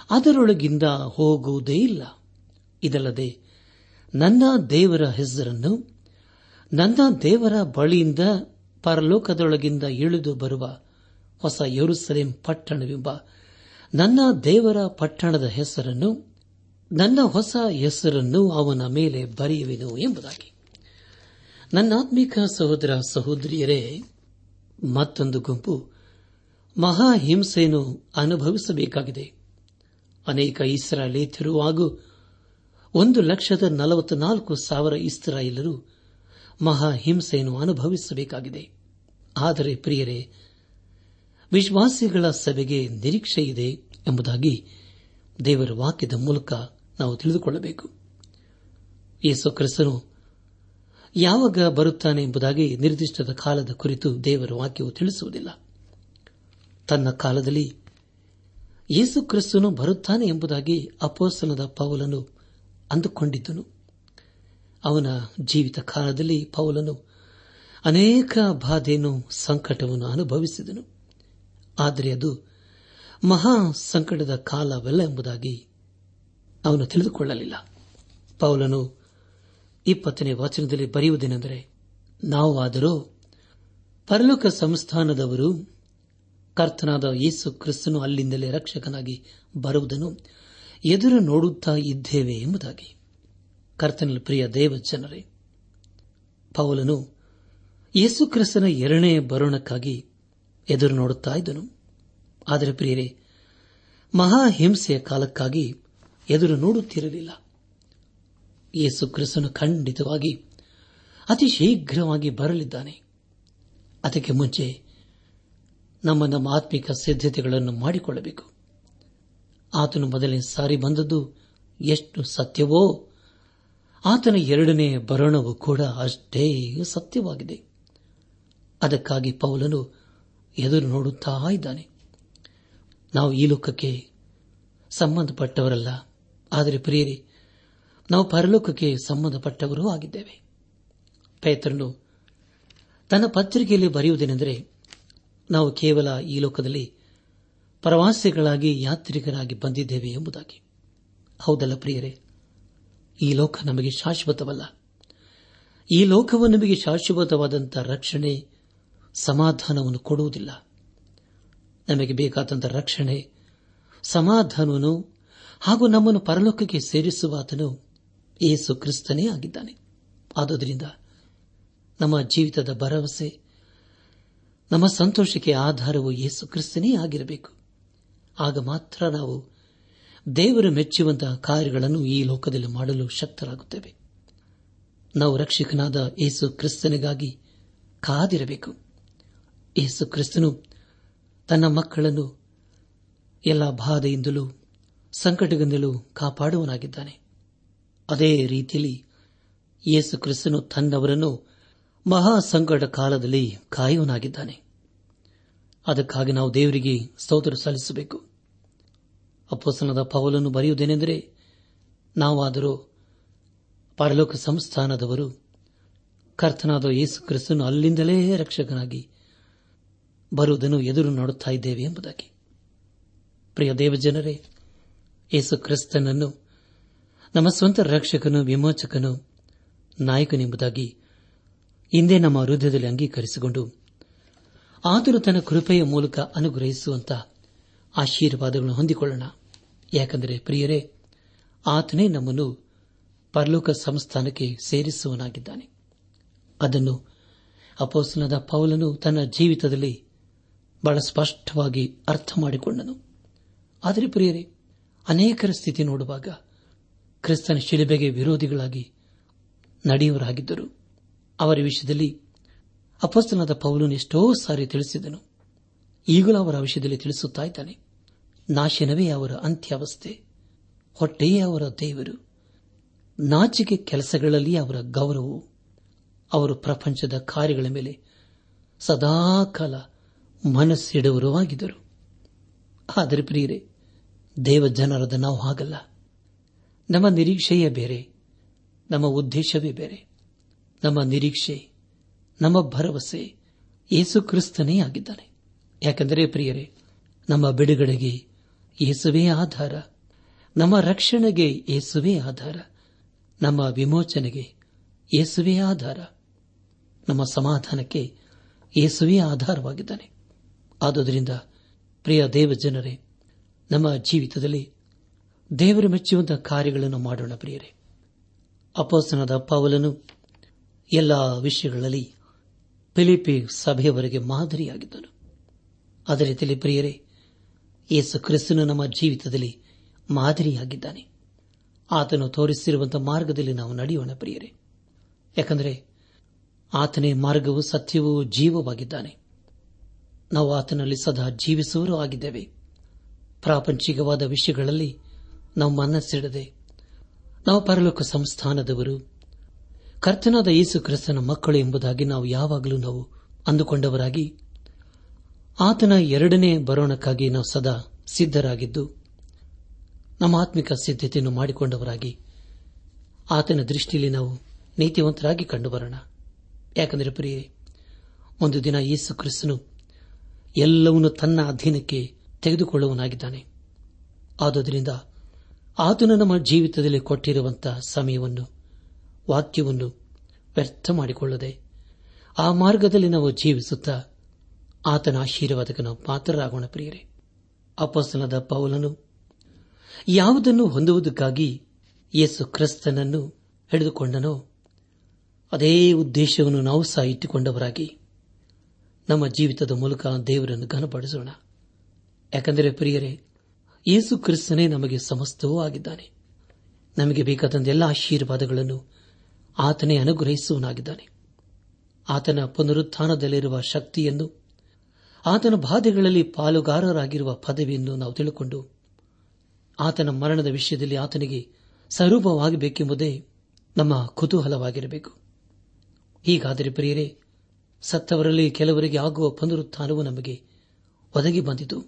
ಅದರೊಳಗಿಂದ ಹೋಗುವುದೇ ಇಲ್ಲ. ಇದಲ್ಲದೆ ನನ್ನ ದೇವರ ಹೆಸರನ್ನು ನನ್ನ ದೇವರ ಬಳಿಯಿಂದ ಪರಲೋಕದೊಳಗಿಂದ ಇಳಿದು ಬರುವ ಹೊಸ ಯರುಸಲೇಂ ಪಟ್ಟಣವೆಂಬ ನನ್ನ ದೇವರ ಪಟ್ಟಣದ ಹೆಸರನ್ನು ನನ್ನ ಹೊಸ ಹೆಸರನ್ನು ಅವನ ಮೇಲೆ ಬರೆಯುವೆನು ಎಂಬುದಾಗಿ. ನನ್ನಾತ್ಮಿಕ ಸಹೋದರ ಸಹೋದರಿಯರೇ, ಮತ್ತೊಂದು ಗುಂಪು ಮಹಾ ಹಿಂಸೆಯನ್ನು ಅನುಭವಿಸಬೇಕಾಗಿದೆ. ಅನೇಕ ಇಸ್ರಾಲೇತರು ಹಾಗೂ ಒಂದು ಲಕ್ಷದ ನಲವತ್ನಾಲ್ಕು ಸಾವಿರ ಇಸ್ರಾಯೇಲರು ಮಹಾ ಹಿಂಸೆಯನ್ನು ಅನುಭವಿಸಬೇಕಾಗಿದೆ. ಆದರೆ ಪ್ರಿಯರೇ, ವಿಶ್ವಾಸಿಗಳ ಸಭೆಗೆ ನಿರೀಕ್ಷೆ ಇದೆ ಎಂಬುದಾಗಿ ದೇವರ ವಾಕ್ಯದ ಮೂಲಕ ನಾವು ತಿಳಿದುಕೊಳ್ಳಬೇಕು. ಯೇಸು ಕ್ರಿಸ್ತನು ಯಾವಾಗ ಬರುತ್ತಾನೆ ಎಂಬುದಾಗಿ ನಿರ್ದಿಷ್ಟದ ಕಾಲದ ಕುರಿತು ದೇವರ ವಾಕ್ಯವು ತಿಳಿಸುವುದಿಲ್ಲ. ತನ್ನ ಕಾಲದಲ್ಲಿ ಯೇಸು ಕ್ರಿಸ್ತನು ಬರುತ್ತಾನೆ ಎಂಬುದಾಗಿ ಅಪೋಸ್ತನದ ಪೌಲನು ಅಂದುಕೊಂಡಿದ್ದನು. ಅವನ ಜೀವಿತ ಕಾಲದಲ್ಲಿ ಪೌಲನು ಅನೇಕ ಬಾಧೆಯನ್ನು, ಸಂಕಟವನ್ನು ಅನುಭವಿಸಿದನು. ಆದರೆ ಅದು ಮಹಾ ಸಂಕಟದ ಕಾಲವಲ್ಲ ಎಂಬುದಾಗಿ ಅವನು ತಿಳಿದುಕೊಳ್ಳಲಿಲ್ಲ. ಪೌಲನು ಇಪ್ಪತ್ತನೇ ವಾಚನದಲ್ಲಿ ಬರೆಯುವುದೇನೆಂದರೆ ನಾವು ಆದರೂ ಪರಲೋಕ ಸಂಸ್ಥಾನದವರು ಕರ್ತನಾದ ಯೇಸು ಕ್ರಿಸ್ತನು ಅಲ್ಲಿಂದಲೇ ರಕ್ಷಕನಾಗಿ ಬರುವುದನ್ನು ಎದುರು ನೋಡುತ್ತಾ ಇದ್ದೇವೆ ಎಂಬುದಾಗಿ. ಕರ್ತನಲ್ಲಿ ಪ್ರಿಯ ದೇವಜನರೇ, ಪೌಲನು ಯೇಸು ಕ್ರಿಸ್ತನ ಎರಡನೇ ಬರೋಣಕ್ಕಾಗಿ ಎದುರು ನೋಡುತ್ತಾ ಇದ್ದನು. ಆದರೆ ಪ್ರಿಯರೇ ಮಹಾಹಿಂಸೆಯ ಕಾಲಕ್ಕಾಗಿ ಎದುರು ನೋಡುತ್ತಿರಲಿಲ್ಲ. ಯೇಸು ಕ್ರಿಸ್ತನು ಖಂಡಿತವಾಗಿ ಅತಿ ಶೀಘ್ರವಾಗಿ ಬರಲಿದ್ದಾನೆ. ಅದಕ್ಕೆ ಮುಂಚೆ ನಮ್ಮ ನಮ್ಮ ಆತ್ಮಿಕ ಸಿದ್ಧತೆಗಳನ್ನು ಮಾಡಿಕೊಳ್ಳಬೇಕು. ಆತನು ಮೊದಲನೇ ಸಾರಿ ಬಂದದ್ದು ಎಷ್ಟು ಸತ್ಯವೋ, ಆತನ ಎರಡನೇ ಬರಣವು ಕೂಡ ಅಷ್ಟೇ ಸತ್ಯವಾಗಿದೆ. ಅದಕ್ಕಾಗಿ ಪೌಲನು ಎದುರು ನೋಡುತ್ತಾ ಇದ್ದಾನೆ. ನಾವು ಈ ಲೋಕಕ್ಕೆ ಸಂಬಂಧಪಟ್ಟವರಲ್ಲ, ಆದರೆ ಪ್ರಿಯರಿ, ನಾವು ಪರಲೋಕಕ್ಕೆ ಸಂಬಂಧಪಟ್ಟವರೂ ಆಗಿದ್ದೇವೆ. ಪೇತ್ರನು ತನ್ನ ಪತ್ರಿಕೆಯಲ್ಲಿ ಬರೆಯುವುದೇನೆಂದರೆ ನಾವು ಕೇವಲ ಈ ಲೋಕದಲ್ಲಿ ಪ್ರವಾಸಿಗಳಾಗಿ ಯಾತ್ರಿಕರಾಗಿ ಬಂದಿದ್ದೇವೆ ಎಂಬುದಾಗಿ. ಹೌದಲ್ಲ ಪ್ರಿಯರೇ? ಈ ಲೋಕ ನಮಗೆ ಶಾಶ್ವತವಲ್ಲ. ಈ ಲೋಕವು ನಮಗೆ ಶಾಶ್ವತವಾದಂಥ ರಕ್ಷಣೆ, ಸಮಾಧಾನವನ್ನು ಕೊಡುವುದಿಲ್ಲ. ನಮಗೆ ಬೇಕಾದಂಥ ರಕ್ಷಣೆ, ಸಮಾಧಾನವನ್ನು ಹಾಗೂ ನಮ್ಮನ್ನು ಪರಲೋಕಕ್ಕೆ ಸೇರಿಸುವ ಆತನು ಏಸು ಕ್ರಿಸ್ತನೇ ಆಗಿದ್ದಾನೆ. ಆದುದರಿಂದ ನಮ್ಮ ಜೀವಿತದ ಭರವಸೆ ನಮ್ಮ ಸಂತೋಷಕ್ಕೆ ಆಧಾರವು ಯೇಸು ಕ್ರಿಸ್ತನೇ ಆಗಿರಬೇಕು. ಆಗ ಮಾತ್ರ ನಾವು ದೇವರು ಮೆಚ್ಚುವಂತಹ ಕಾರ್ಯಗಳನ್ನು ಈ ಲೋಕದಲ್ಲಿ ಮಾಡಲು ಶಕ್ತರಾಗುತ್ತೇವೆ. ನಾವು ರಕ್ಷಕನಾದ ಯೇಸು ಕ್ರಿಸ್ತನಿಗಾಗಿ ಕಾದಿರಬೇಕು. ಯೇಸು ಕ್ರಿಸ್ತನು ತನ್ನ ಮಕ್ಕಳನ್ನು ಎಲ್ಲ ಬಾಧೆಯಿಂದಲೂ ಸಂಕಟದಿಂದಲೂ ಕಾಪಾಡುವನಾಗಿದ್ದಾನೆ. ಅದೇ ರೀತಿಯಲ್ಲಿ ಯೇಸು ಕ್ರಿಸ್ತನು ತನ್ನವರನ್ನು ಮಹಾ ಸಂಕಟ ಕಾಲದಲ್ಲಿ ಕಾಯುವನಾಗಿದ್ದಾನೆ. ಅದಕ್ಕಾಗಿ ನಾವು ದೇವರಿಗೆ ಸ್ತೋತ್ರ ಸಲ್ಲಿಸಬೇಕು. ಅಪ್ಪಸನದ ಪವಲನ್ನು ಬರೆಯುವುದೇನೆಂದರೆ, ನಾವಾದರೂ ಪರಲೋಕ ಸಂಸ್ಥಾನದವರು, ಕರ್ತನಾದ ಯೇಸು ಕ್ರಿಸ್ತನು ಅಲ್ಲಿಂದಲೇ ರಕ್ಷಕನಾಗಿ ಬರುವುದನ್ನು ಎದುರು ನೋಡುತ್ತಾ ಇದ್ದೇವೆ ಎಂಬುದಾಗಿ. ಪ್ರಿಯ ದೇವಜನರೇ, ಯೇಸು ಕ್ರಿಸ್ತನನ್ನು ನಮ್ಮ ಸ್ವಂತ ರಕ್ಷಕನು, ವಿಮೋಚಕನು, ನಾಯಕನೆಂಬುದಾಗಿ ಹಿಂದೆ ನಮ್ಮ ಹೃದಯದಲ್ಲಿ ಅಂಗೀಕರಿಸಿಕೊಂಡು ಆದರೂ ತನ್ನ ಕೃಪೆಯ ಮೂಲಕ ಅನುಗ್ರಹಿಸುವಂತಹ ಆಶೀರ್ವಾದಗಳನ್ನು ಹೊಂದಿಕೊಳ್ಳೋಣ. ಯಾಕೆಂದರೆ ಪ್ರಿಯರೇ, ಆತನೇ ನಮ್ಮನ್ನು ಪರಲೋಕ ಸಂಸ್ಥಾನಕ್ಕೆ ಸೇರಿಸುವನಾಗಿದ್ದಾನೆ ಅದನ್ನು ಅಪೋಸನದ ಪೌಲನು ತನ್ನ ಜೀವಿತದಲ್ಲಿ ಬಹಳ ಸ್ಪಷ್ಟವಾಗಿ ಅರ್ಥ ಮಾಡಿಕೊಂಡನು. ಆದರೆ ಪ್ರಿಯರೇ, ಅನೇಕರ ಸ್ಥಿತಿ ನೋಡುವಾಗ ಕ್ರಿಸ್ತನ ಶಿಲುಬೆಗೆ ವಿರೋಧಿಗಳಾಗಿ ನಡೆಯುವರಾಗಿದ್ದರು ಅವರ ವಿಷಯದಲ್ಲಿ ಅಪಸ್ತನಾದ ಪೌಲನು ಎಷ್ಟೋ ಸಾರಿ ತಿಳಿಸಿದನು. ಈಗಲೂ ಅವರ ವಿಷಯದಲ್ಲಿ ತಿಳಿಸುತ್ತಾ ಇದ್ದಾನೆ. ನಾಶನವೇ ಅವರ ಅಂತ್ಯಾವಸ್ಥೆ. ಹೊಟ್ಟೆಯೇ ಅವರ ದೇವರು. ನಾಚಿಕೆ ಕೆಲಸಗಳಲ್ಲಿ ಅವರ ಗೌರವವು. ಅವರು ಪ್ರಪಂಚದ ಕಾರ್ಯಗಳ ಮೇಲೆ ಸದಾಕಾಲ ಮನಸ್ಸಿಡುವರೂ ಆಗಿದ್ದರು. ಆದರೆ ಪ್ರಿಯರೇ, ದೇವ ಜನರದ ನಾವು ಹಾಗಲ್ಲ. ನಮ್ಮ ನಿರೀಕ್ಷೆಯೇ ಬೇರೆ. ನಮ್ಮ ಉದ್ದೇಶವೇ ಬೇರೆ. ನಮ್ಮ ನಿರೀಕ್ಷೆ, ನಮ್ಮ ಭರವಸೆ ಯೇಸು ಕ್ರಿಸ್ತನೇ ಆಗಿದ್ದಾನೆ. ಯಾಕೆಂದರೆ ಪ್ರಿಯರೇ, ನಮ್ಮ ಬಿಡುಗಡೆಗೆ ಯೇಸುವೇ ಆಧಾರ, ನಮ್ಮ ರಕ್ಷಣೆಗೆ ಯೇಸುವೇ ಆಧಾರ, ನಮ್ಮ ವಿಮೋಚನೆಗೆ ಯೇಸುವೇ ಆಧಾರ, ನಮ್ಮ ಸಮಾಧಾನಕ್ಕೆ ಯೇಸುವೇ ಆಧಾರವಾಗಿದ್ದಾನೆ. ಆದುದರಿಂದ ಪ್ರಿಯ ದೇವಜನರೇ, ನಮ್ಮ ಜೀವಿತದಲ್ಲಿ ದೇವರು ಮೆಚ್ಚುವಂತಹ ಕಾರ್ಯಗಳನ್ನು ಮಾಡೋಣ ಪ್ರಿಯರೇ. ಅಪೋಸನದ ಪವಲನು ಎಲ್ಲ ವಿಷಯಗಳಲ್ಲಿ ಫಿಲಿಪಿ ಸಭೆಯವರೆಗೆ ಮಾದರಿಯಾಗಿದ್ದನು. ಅದೇ ರೀತಿಯಲ್ಲಿ ಪ್ರಿಯರೇ ಯೇಸು ಕ್ರಿಸ್ತನು ನಮ್ಮ ಜೀವಿತದಲ್ಲಿ ಮಾದರಿಯಾಗಿದ್ದಾನೆ. ಆತನು ತೋರಿಸಿರುವಂತಹ ಮಾರ್ಗದಲ್ಲಿ ನಾವು ನಡೆಯೋಣ ಪ್ರಿಯರೇ. ಯಾಕಂದರೆ ಆತನೇ ಮಾರ್ಗವು ಸತ್ಯವೂ ಜೀವವಾಗಿದ್ದಾನೆ. ನಾವು ಆತನಲ್ಲಿ ಸದಾ ಜೀವಿಸುವರೂ ಆಗಿದ್ದೇವೆ. ಪ್ರಾಪಂಚಿಕವಾದ ವಿಷಯಗಳಲ್ಲಿ ನಾವು ಮನಸ್ಸಿಡದೆ ನಾವು ಪರಲೋಕ ಸಂಸ್ಥಾನದವರು ಕರ್ತನಾದ ಯೇಸು ಕ್ರಿಸ್ತನ ಮಕ್ಕಳು ಎಂಬುದಾಗಿ ನಾವು ಯಾವಾಗಲೂ ನಾವು ಅಂದುಕೊಂಡವರಾಗಿ, ಆತನ ಎರಡನೇ ಬರೋಣಕ್ಕಾಗಿ ನಾವು ಸದಾ ಸಿದ್ದರಾಗಿದ್ದು ನಮ್ಮ ಆತ್ಮಿಕ ಸಿದ್ಧತೆಯನ್ನು ಮಾಡಿಕೊಂಡವರಾಗಿ, ಆತನ ದೃಷ್ಟಿಯಲ್ಲಿ ನಾವು ನೀತಿವಂತರಾಗಿ ಕಂಡುಬರೋಣ. ಯಾಕಂದರೆ ಪ್ರಿಯೆ ಒಂದು ದಿನ ಯೇಸು ಕ್ರಿಸ್ತನು ಎಲ್ಲವನ್ನೂ ತನ್ನ ಅಧೀನಕ್ಕೆ ತೆಗೆದುಕೊಳ್ಳುವನಾಗಿದ್ದಾನೆ ಆದುದರಿಂದ ಆತನು ನಮ್ಮ ಜೀವಿತದಲ್ಲಿ ಕೊಟ್ಟಿರುವಂತಹ ಸಮಯವನ್ನು ವಾಕ್ಯವನ್ನು ವ್ಯರ್ಥ ಮಾಡಿಕೊಳ್ಳದೆ ಆ ಮಾರ್ಗದಲ್ಲಿ ನಾವು ಜೀವಿಸುತ್ತಾ ಆತನ ಆಶೀರ್ವಾದಕ್ಕೆ ನಾವು ಪಾತ್ರರಾಗೋಣ ಪ್ರಿಯರೇ. ಅಪಸ್ತನದ ಪೌಲನು ಯಾವುದನ್ನು ಹೊಂದುವುದಕ್ಕಾಗಿ ಯೇಸು ಕ್ರಿಸ್ತನನ್ನು ಹಿಡಿದುಕೊಂಡನೋ, ಅದೇ ಉದ್ದೇಶವನ್ನು ನಾವು ಸಹ ಇಟ್ಟುಕೊಂಡವರಾಗಿ ನಮ್ಮ ಜೀವಿತದ ಮೂಲಕ ದೇವರನ್ನು ಘನಪಡಿಸೋಣ. ಯಾಕೆಂದರೆ ಪ್ರಿಯರೇ, ಯೇಸು ಕ್ರಿಸ್ತನೇ ನಮಗೆ ಸಮಸ್ತವೂ ಆಗಿದ್ದಾನೆ. ನಮಗೆ ಬೇಕಾದಂತೆಲ್ಲ ಆಶೀರ್ವಾದಗಳನ್ನು ಆತನೇ ಅನುಗ್ರಹಿಸುವನಾಗಿದ್ದಾನೆ ಆತನ ಪುನರುತ್ಥಾನದಲ್ಲಿರುವ ಶಕ್ತಿಯನ್ನು, ಆತನ ಬಾಧೆಗಳಲ್ಲಿ ಪಾಲುಗಾರರಾಗಿರುವ ಪದವಿಯನ್ನು ನಾವು ತಿಳಿದುಕೊಂಡು ಆತನ ಮರಣದ ವಿಷಯದಲ್ಲಿ ಆತನಿಗೆ ಸ್ವರೂಪವಾಗಬೇಕೆಂಬುದೇ ನಮ್ಮ ಕುತೂಹಲವಾಗಿರಬೇಕು. ಹೀಗಾದರೆ ಪ್ರಿಯರೇ, ಸತ್ತವರಲ್ಲಿ ಕೆಲವರಿಗೆ ಆಗುವ ಪುನರುತ್ಥಾನವು ನಮಗೆ ಒದಗಿ ಬಂದಿತು.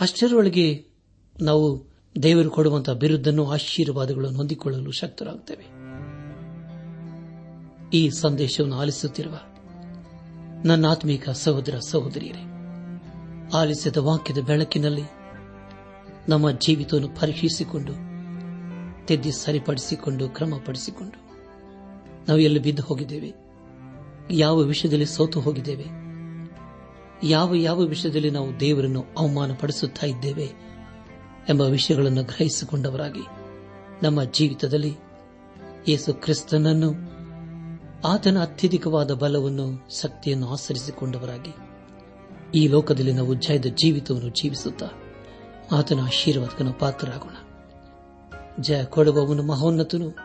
ಅಷ್ಟರೊಳಗೆ ನಾವು ದೇವರು ಕೊಡುವಂತಹ ಬಿರುದ್ದನ್ನು ಆಶೀರ್ವಾದಗಳನ್ನು ಹೊಂದಿಕೊಳ್ಳಲು ಶಕ್ತರಾಗುತ್ತೇವೆ. ಈ ಸಂದೇಶವನ್ನು ಆಲಿಸುತ್ತಿರುವ ನನ್ನ ಆತ್ಮೀಕ ಸಹೋದರ ಸಹೋದರಿಯರೇ, ಆಲಿಸಿದ ವಾಕ್ಯದ ಬೆಳಕಿನಲ್ಲಿ ನಮ್ಮ ಜೀವಿತವನ್ನು ಪರೀಕ್ಷಿಸಿಕೊಂಡು, ತಿದ್ದಿ ಸರಿಪಡಿಸಿಕೊಂಡು, ಕ್ರಮಪಡಿಸಿಕೊಂಡು ನಾವು ಎಲ್ಲಿ ಬಿದ್ದು ಹೋಗಿದ್ದೇವೆ, ಯಾವ ವಿಷಯದಲ್ಲಿ ಸೋತು ಹೋಗಿದ್ದೇವೆ, ಯಾವ ಯಾವ ವಿಷಯದಲ್ಲಿ ನಾವು ದೇವರನ್ನು ಅವಮಾನಪಡಿಸುತ್ತಾ ಇದ್ದೇವೆ ಎಂಬ ವಿಷಯಗಳನ್ನು ಗ್ರಹಿಸಿಕೊಂಡವರಾಗಿ ನಮ್ಮ ಜೀವಿತದಲ್ಲಿ ಯೇಸು ಕ್ರಿಸ್ತನನ್ನು ಆತನ ಅತ್ಯಧಿಕವಾದ ಬಲವನ್ನು, ಶಕ್ತಿಯನ್ನು ಆಚರಿಸಿಕೊಂಡವರಾಗಿ. ಈ ಲೋಕದಲ್ಲಿ ನಾವು ಜಯದ ಜೀವಿತವನ್ನು ಜೀವಿಸುತ್ತಾ, ಆತನ ಆಶೀರ್ವಾದಕನ ಪಾತ್ರರಾಗೋಣ. ಜಯ ಕೊಡುವವನು ಮಹೋನ್ನತನು,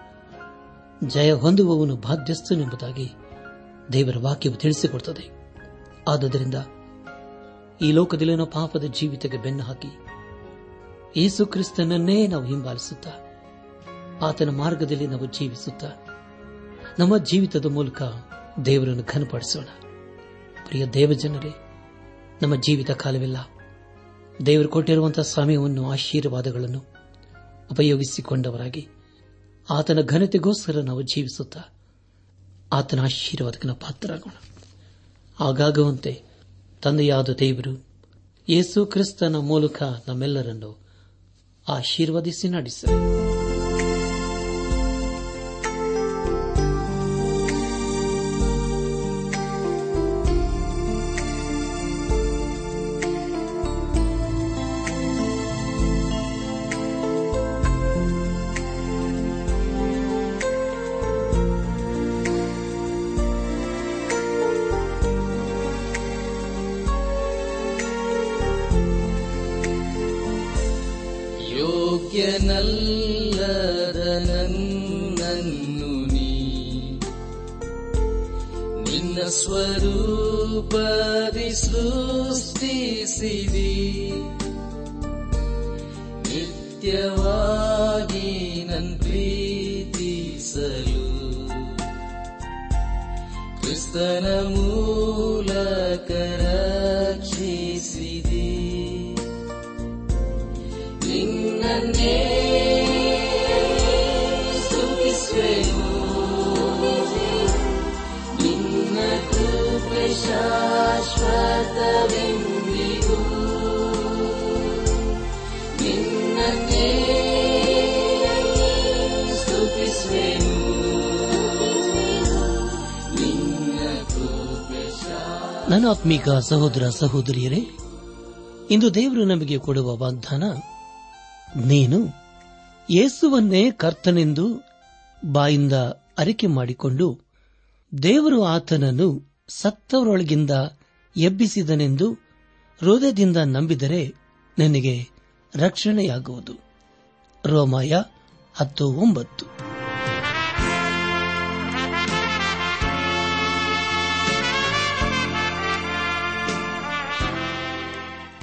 ಜಯ ಹೊಂದುವವನು ಬಾಧ್ಯಸ್ಥನೆಂಬುದಾಗಿ ದೇವರ ವಾಕ್ಯವು ತಿಳಿಸಿಕೊಡುತ್ತದೆ. ಆದ್ದರಿಂದ ಈ ಲೋಕದಲ್ಲಿನ ಪಾಪದ ಜೀವಿತಕ್ಕೆ ಬೆನ್ನು ಹಾಕಿ, ಯೇಸು ಕ್ರಿಸ್ತನನ್ನೇ ನಾವು ಹಿಂಬಾಲಿಸುತ್ತಾ, ಆತನ ಮಾರ್ಗದಲ್ಲಿ ನಾವು ಜೀವಿಸುತ್ತಾ ನಮ್ಮ ಜೀವಿತದ ಮೂಲಕ ದೇವರನ್ನು ಘನಪಡಿಸೋಣ. ಪ್ರಿಯ ದೇವಜನರೇ, ನಮ್ಮ ಜೀವಿತ ಕಾಲವಿಲ್ಲ ದೇವರು ಕೊಟ್ಟಿರುವಂತಹ ಸಮಯವನ್ನು, ಆಶೀರ್ವಾದಗಳನ್ನು ಉಪಯೋಗಿಸಿಕೊಂಡವರಾಗಿ ಆತನ ಘನತೆಗೋಸ್ಕರ ನಾವು ಜೀವಿಸುತ್ತ ಆತನ ಆಶೀರ್ವಾದಕನ ಪಾತ್ರರಾಗೋಣ. ಆಗಾಗುವಂತೆ ತಂದೆಯಾದ ದೇವರು ಯೇಸು ಕ್ರಿಸ್ತನ ಮೂಲಕ ನಮ್ಮೆಲ್ಲರನ್ನು ಆಶೀರ್ವದಿಸಿ ನಡೆಸಲಿ. ಸೃಷ್ಟಿಸಿದಿ ನಿತ್ಯವಾಗಿ ನನ್ ಪ್ರೀತಿಸಲು ಕ್ರಿಸ್ತನ ಮೂಲಕ ನನ್ನ ಆತ್ಮೀಕ ಸಹೋದರ ಸಹೋದರಿಯರೇ, ಇಂದು ದೇವರು ನಮಗೆ ಕೊಡುವ ವಾಗ್ದಾನ, ನೀನು ಯೇಸುವನ್ನೇ ಕರ್ತನೆಂದು ಬಾಯಿಂದ ಅರಿಕೆ ಮಾಡಿಕೊಂಡು ದೇವರು ಆತನನ್ನು ಸತ್ತವರೊಳಗಿಂದ ಎಬ್ಬಿಸಿದನೆಂದು ಹೃದಯದಿಂದ ನಂಬಿದರೆ ನನಗೆ ರಕ್ಷಣೆಯಾಗುವುದು. ರೋಮಾಯ ಹತ್ತು ಒಂಬತ್ತು